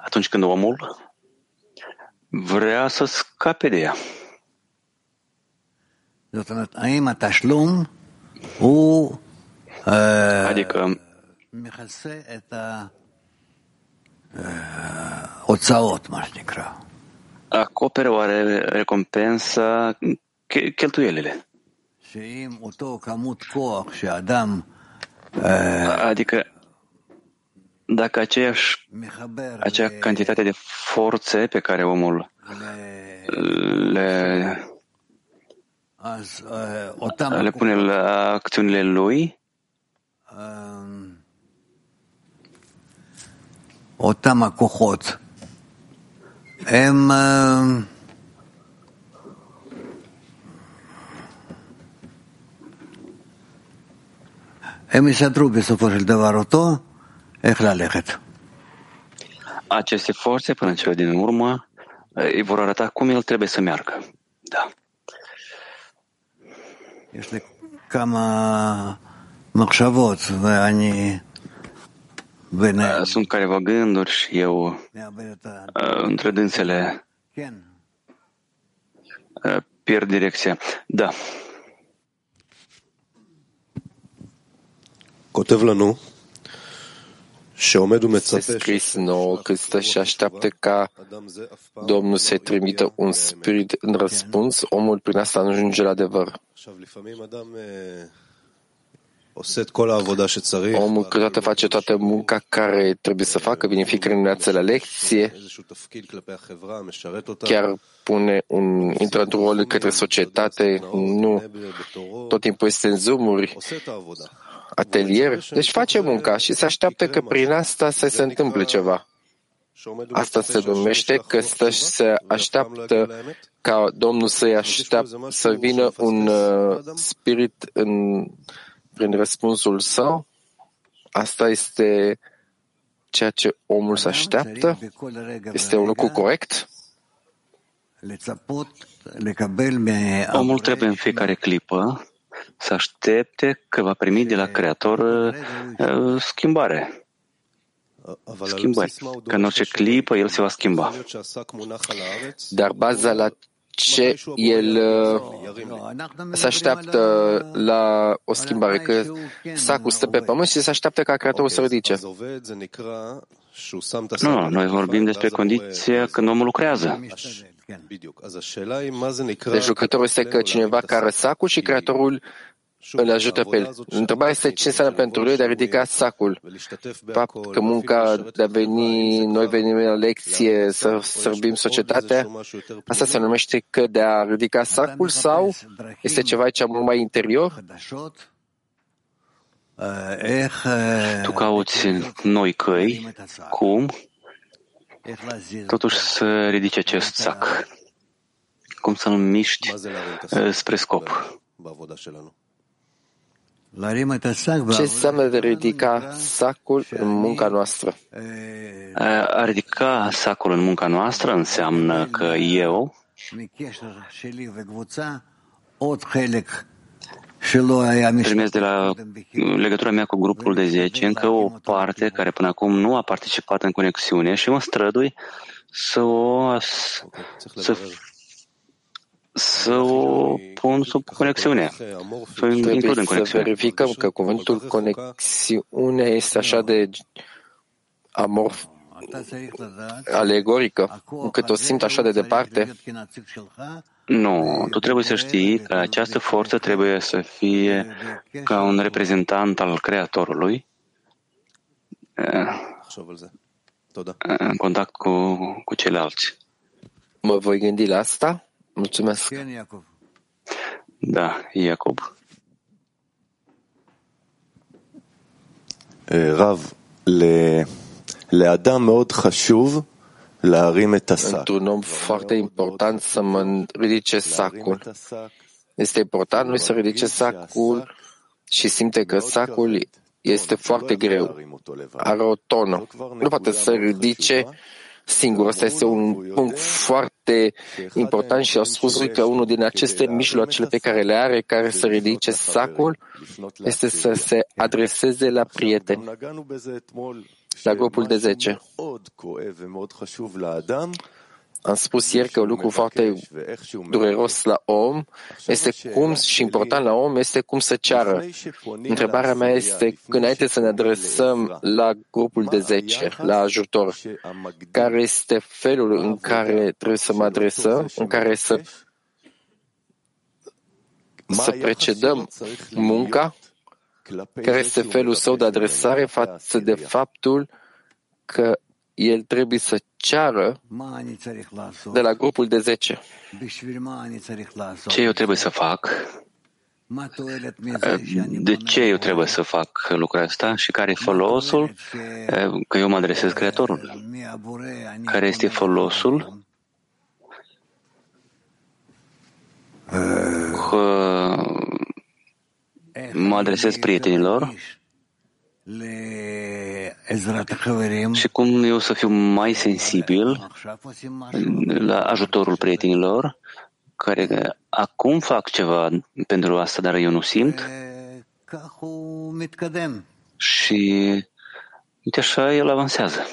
atunci când omul vrea să scape de ea. Adică acoperă oare recompensa cheltuielile. Adică dacă aceeași, acea cantitate de forțe pe care omul le, le pune la acțiunile lui, אותם הכוחות הם הם יסדרו בסופו של דבר אותו איך ללכת. Aceste forțe, până în cele din urmă, îi vor arăta cum el trebuie să meargă. Da. יש לי כמה מחשבות ואני sunt careva gânduri și eu, între dânsele, pierd direcția. Da. Este scris nouă că stă și așteaptă ca Domnul să-i trimită un spirit în răspuns, omul prin asta nu ajunge la adevăr. Omul câteodată face toată munca care trebuie să facă, vine fiecare dimineață la lecție, chiar pune un, intră într-un rol către societate, nu. Tot timpul este în zoomuri, atelier, deci face munca și se așteaptă că prin asta să se întâmple ceva. Asta se numește că stă și se așteaptă ca Domnul să-i așteaptă să vină un uh, spirit în prin răspunsul său, asta este ceea ce omul se așteaptă? Este un lucru corect? Omul trebuie în fiecare clipă să aștepte că va primi de la Creator uh, schimbare. Schimbări. Că în orice clipă el se va schimba. Dar baza la ce el uh, se așteaptă la o schimbare, că sacul stă pe pământ și se așteaptă ca Creatorul să ridice. Nu, noi vorbim despre condiția când omul lucrează. Deci lucrătorul este că cineva care sacul și Creatorul îl ajută pe el. Întrebarea este ce înseamnă pentru lui de a ridica sacul. Fapt că munca de a veni, noi venim la lecție să servim societatea, asta se numește că de a ridica sacul sau este ceva aici mult mai interior? Tu cauți noi căi, cum totuși să ridici acest sac, cum să-l miști spre scop. Ce înseamnă de ridica sacul în munca noastră? A ridica sacul în munca noastră înseamnă că eu primesc de la legătura mea cu grupul de 10 încă o parte care până acum nu a participat în conexiune și mă strădui să o să să o pun sub conexiune, să o includ în conexiune. Să verificăm că cuvântul conexiune este așa de amorf, alegorică, încât o simt așa de departe. Nu, tu trebuie să știi că această forță trebuie să fie ca un reprezentant al Creatorului în contact cu, cu ceilalți. Mă voi gândi la asta? Mulțumesc. Da, Iacob. רב, לאדם מאוד חשוב להרים את השק. Într-un om foarte important să mă ridice sacul. Este important lui să ridice sacul și simte că sacul este foarte greu, are o tonă, nu poate să ridice singur. Asta este un punct foarte important și au spus că unul din aceste mijloacele pe care le are, care să ridice sacul, este să se adreseze la prieteni, la grupul de 10. Am spus ieri că un lucru foarte dureros la om este cum și important la om este cum să ceară. Întrebarea mea este, înainte să ne adresăm la grupul de 10, la ajutor, care este felul în care trebuie să mă adresăm, în care să să precedăm munca, care este felul său de adresare față de faptul că el trebuie să ceară de la grupul de 10. Ce eu trebuie să fac? De ce eu trebuie să fac lucrul ăsta și care e folosul? Că eu mă adresez Creatorul. Care este folosul? Că mă adresez prietenilor și cum eu să fiu mai sensibil la ajutorul prietenilor care acum fac ceva pentru asta, dar eu nu simt. Și uite așa el avansează.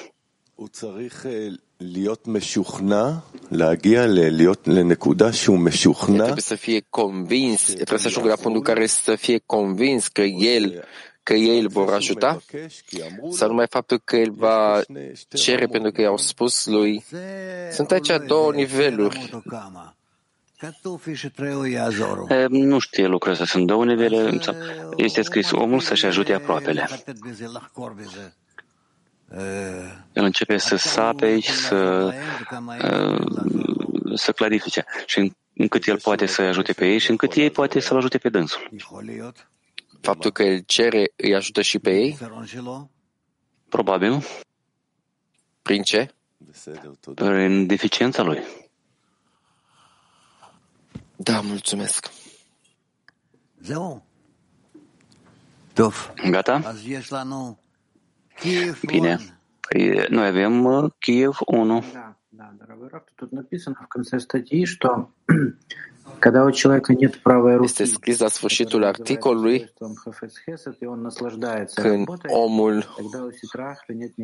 Trebuie să fie convins, trebuie să ajungă la punctul care să fie convins că el că ei îl vor ajuta? Sau numai faptul că el va cere pentru că i-au spus lui? Sunt aici două niveluri. Nu știe lucrul ăsta. Sunt două nivele. Este scris omul să-și ajute aproapele. El începe să sape aici, să, să clarifice. Și încât el poate să ajute pe ei și încât ei poate să-l ajute pe dânsul. Faptul că el cere îi ajută și pe ei? Probabil. Prin ce? Prin deficiența lui. Da, mulțumesc. Gata? Bine, noi avem Kiev 1. Este scris la sfârșitul articolului când omul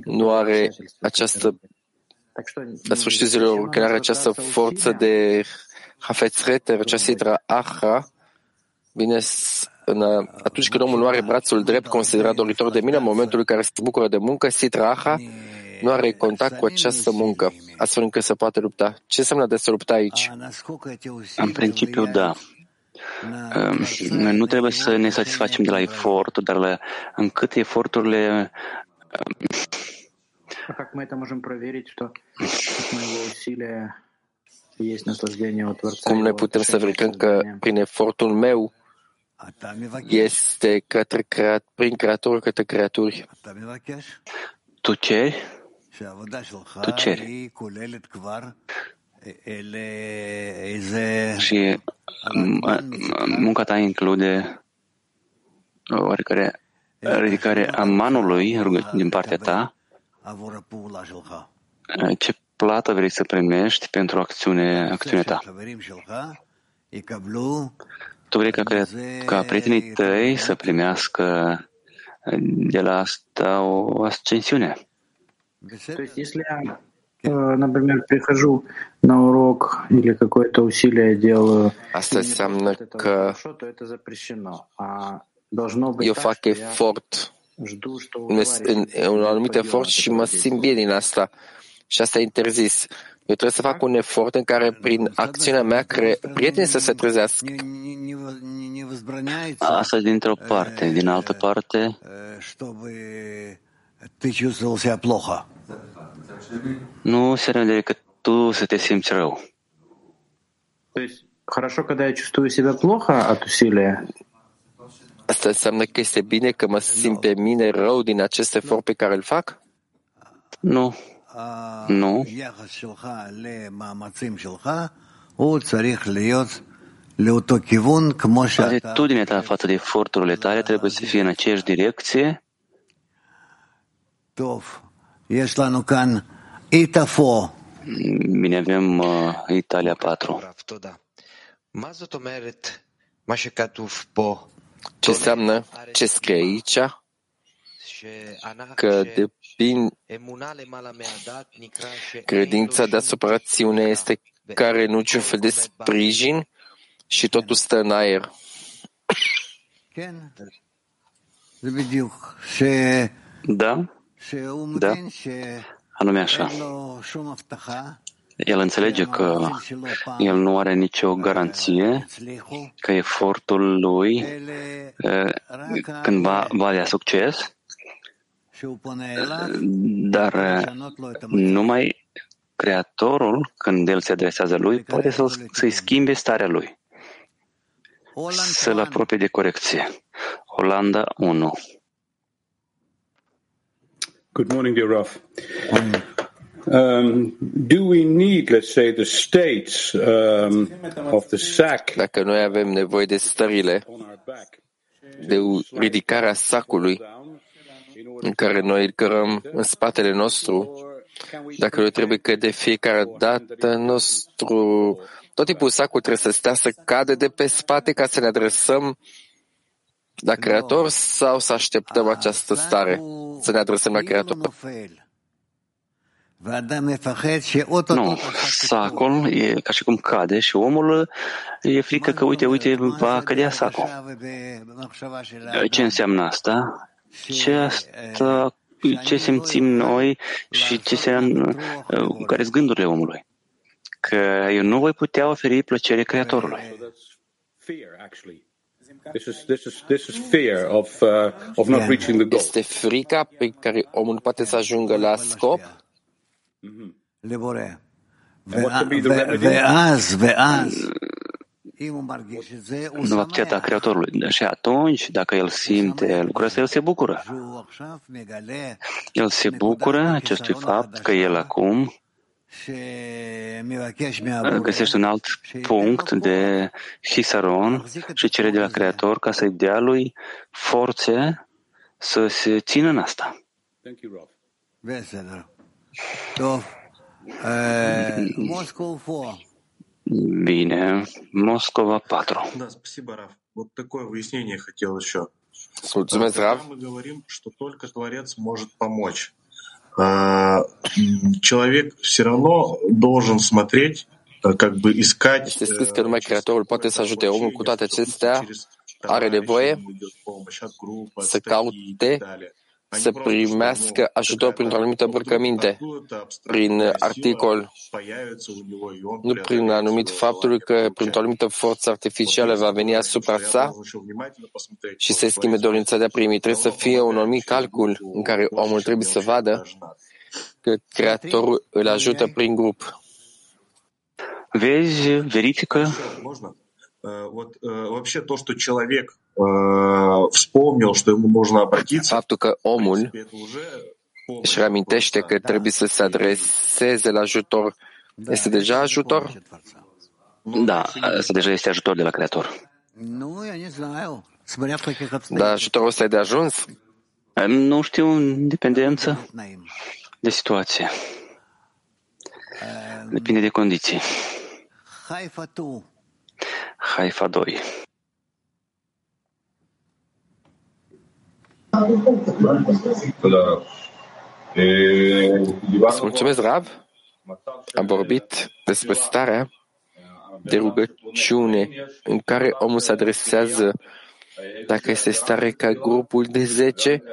nu are această la sfârșitul zilelor, când are această forță de Hafetz Reter, această Sidra Ahra, bine în, atunci când omul nu are brațul drept considerat doritor de mine, în momentul în care se bucură de muncă, sitra ahra, nu are contact cu această muncă, astfel încât să poată lupta. Ce înseamnă de să lupta aici? În principiu, da. Noi nu trebuie să ne satisfacem de la efort, dar la, încât eforturile cum ne putem să verificăm că prin efortul meu este către creat, prin creatorul către creaturi? Tu ceri? tu ceri. Și munca ta include oarecare ridicare a manului din partea ta. Ce plată vrei să primești pentru acțiune, acțiunea ta? Tu vrei ca, ca prietenii tăi să primească de la asta o ascensiune. То есть если я, например, прихожу на урок или какое-то усилие делаю, Asta înseamnă că eu fac efort, un anumit efort și mă simt bine din asta. Și asta e interzis. Eu trebuie să fac un efort în care, prin acțiunea mea, cre... prietenii să se trezească. Asta dintr-o parte. Din altă parte, nu se rânde că tu să te simți rău. Хорошо, когда я чувствую себя плохо от усилия. Asta înseamnă că este bine că mă simt pe mine rău din acest efort pe care îl fac? Nu. Nu. Atitudinea ta față de eforturile tale trebuie să fie în aceeași direcție. Bine, avem uh, Italia 4. Ce înseamnă ce scrie aici? Că depin... credința deasupra rațiune este care nu niciun fel de sprijin și totul stă în aer. Da, da, anume așa. El înțelege că el nu are nicio garanție că efortul lui când va, va avea succes, dar numai Creatorul, când el se adresează lui, poate să-i schimbe starea lui, să-l apropie de corecție. Olanda 1. Good morning, dear Raf. Um, do we need, let's say, the states um, of the sack? Dacă noi avem nevoie de stările de ridicarea sacului în care noi îl cărăm în spatele nostru, dacă noi trebuie că de fiecare dată nostru, tot timpul sacul trebuie să stea să cadă de pe spate ca să ne adresăm la Creator sau să așteptăm această stare, să ne adresăm la Creator? Nu, sacul e ca și cum cade și omul e frică că, uite, uite, va cădea sacul. Ce înseamnă asta? Ce asta ce simțim noi și ce se, care sunt gândurile omului. Că eu nu voi putea oferi plăcere Creatorului. Este frica pe care omul poate să ajungă la scop? Noaptea Creatorului. Și atunci, dacă el simte lucrul ăsta, el se bucură. El se bucură acestui fapt că el acum găsește un alt punct de hisaron și cere de la Creator ca să-i dea lui forțe să se țină în asta. Moscow 4. Bine, Moscova 4. Да, спасибо, Раф. Вот такое выяснение хотел еще. Mulțumesc, Rav. Мы говорим, что только Творец может помочь. Человек все равно должен смотреть, как бы искать Este scris că numai Creatorul poate să ajute omul cu toate acestea, are nevoie să caute să primească ajutor printr-o anumită îmbrăcăminte, prin articol, nu prin anumit faptul că printr-o anumită forță artificială va veni asupra sa și se schimbe dorința de a primi. Trebuie să fie un anumit calcul în care omul trebuie să vadă că Creatorul îl ajută prin grup. Vezi, verifică вот вообще то, что человек вспомнил, что ему нужно обратиться, Faptul că omul își reamintește că trebuie să se adreseze la ajutor, este deja ajutor? Da, asta deja este ajutor de la Creator. Dar ajutorul ăsta e de ajuns? Nu știu, în dependență de situație. Depinde de condiții. Haifa 2. mulțumesc, Rav. Am vorbit despre starea de rugăciune în care omul se adresează dacă este stare ca grupul de 10,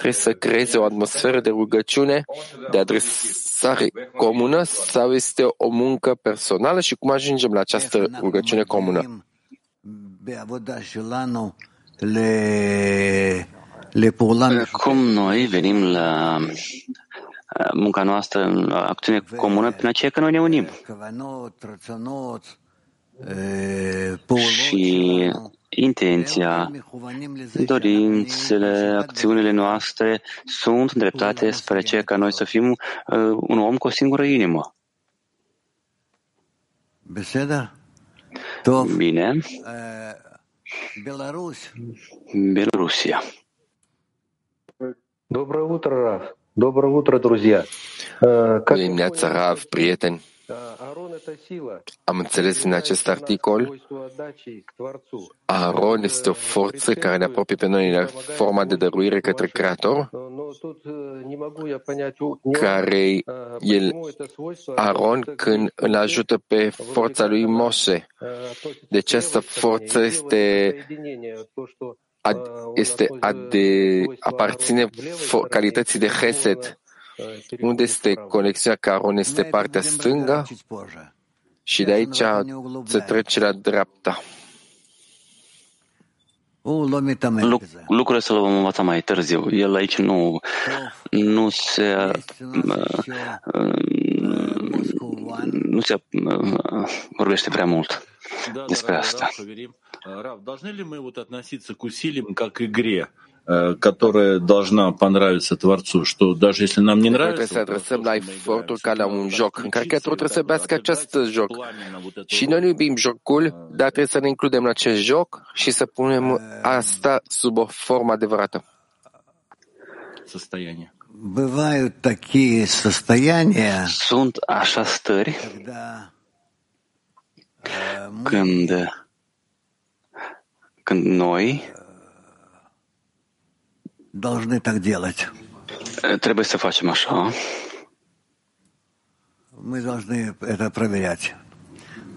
trebuie să creeze o atmosferă de rugăciune, de adresare comună sau este o muncă personală și cum ajungem la această rugăciune comună? Cum noi venim la uh, munca noastră în acțiune comună prin aceea că noi ne unim. Și intenția, dorințele, acțiunile noastre sunt îndreptate spre aceea ca noi să fim uh, un om cu o singură inimă. Bine. Белоруссия. Доброе утро, Раф. Доброе утро, друзья. Bună dimineața, Rav, prieteni. Am înțeles în acest articol, Aaron este o forță care ne apropie pe noi la forma de dăruire către Creator, care el, Aaron, când îl ajută pe forța lui Moshe. De această forță este este de, aparține calității de Chesed, unde este conexiunea că Aron este partea stângă și de aici se trece la dreapta. Lucrurile să le vom învăța mai târziu. El aici nu, nu se nu se vorbește prea mult despre asta. Должны ли мы вот относиться к усилиям как к игре? которая должна понравиться Творцу, что даже если нам не nравится... Trebuie să adresăm la efortul ca la un joc, în care Creatorul trebuie să iubească acest joc. Și noi nu iubim jocul, dar trebuie să ne includem în acest joc și să punem asta sub o formă adevărată. Состояние. Бывают такие состояния, Sunt așa stări când, când noi должны так делать. Trebuie să facem așa. Мы должны это проверять.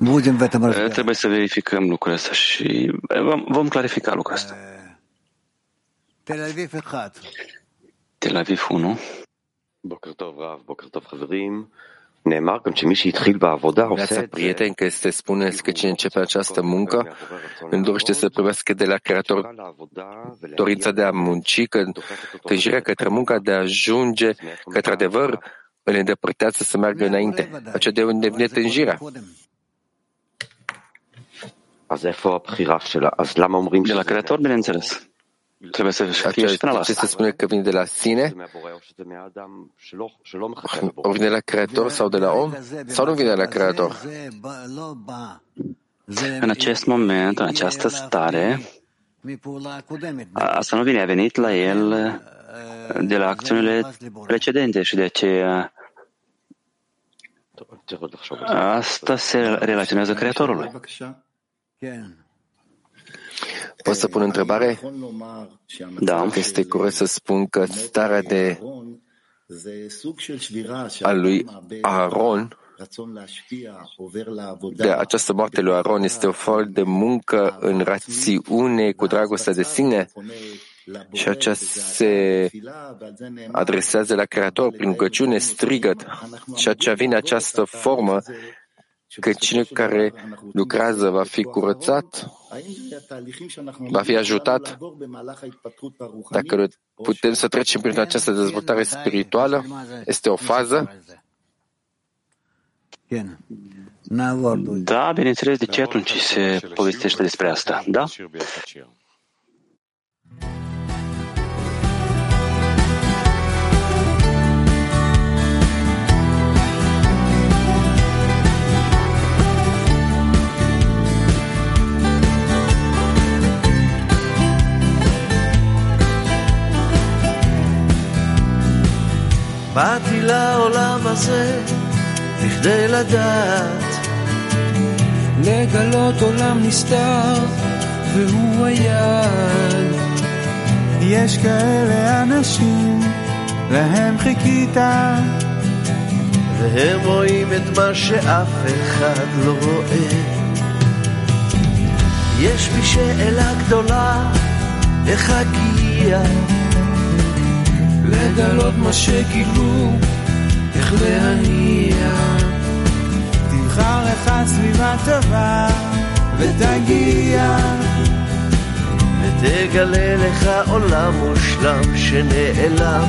Будем в этом разбираться. Trebuie să verificăm lucrurile astea și vom, vom clarifica lucrurile astea. Tel Aviv 1. Tel Aviv 1. בוקר טוב רב, בוקר טוב חברים. Viața prieteni, că este spune că cine începe această muncă îmi dorește să primească de la Creator dorința de a munci, că tânjirea către munca de a ajunge către adevăr îl îndepărtează să meargă înainte. Acea de unde vine tânjirea. De la Creator, bineînțeles. Trebuie să fie și până la Ce se spune că vine de la sine? O vine de la Creator sau de la om? Sau nu vine de la Creator? În acest moment, în această stare, asta nu vine, a venit la el de la acțiunile precedente și de aceea asta se relaționează Creatorului. Pot să pun o întrebare? Da. Este corect să spun că starea de a lui Aaron, de această moarte lui Aaron este o fel de muncă în rațiune cu dragostea de sine și aceasta se adresează la Creator prin rugăciune, strigăt și aceea vine această formă că cine care lucrează va fi curățat, va fi ajutat. Dacă putem să trecem prin această dezvoltare spirituală, este o fază. Da, bineînțeles, de ce atunci se povestește despre asta? Da? באתי לעולם הזה בכדי לדעת, לגלות עולם נסתר והוא היד. יש כאלה אנשים, להם חיכית, והם רואים את מה שאף אחד לא רואה. יש בי שאלה גדולה, איך אגיע לגלות מה שגילו, איך להניע. תבחר לך סביבה טובה ותגיע. ותגלה לך עולם מושלם שנעלם.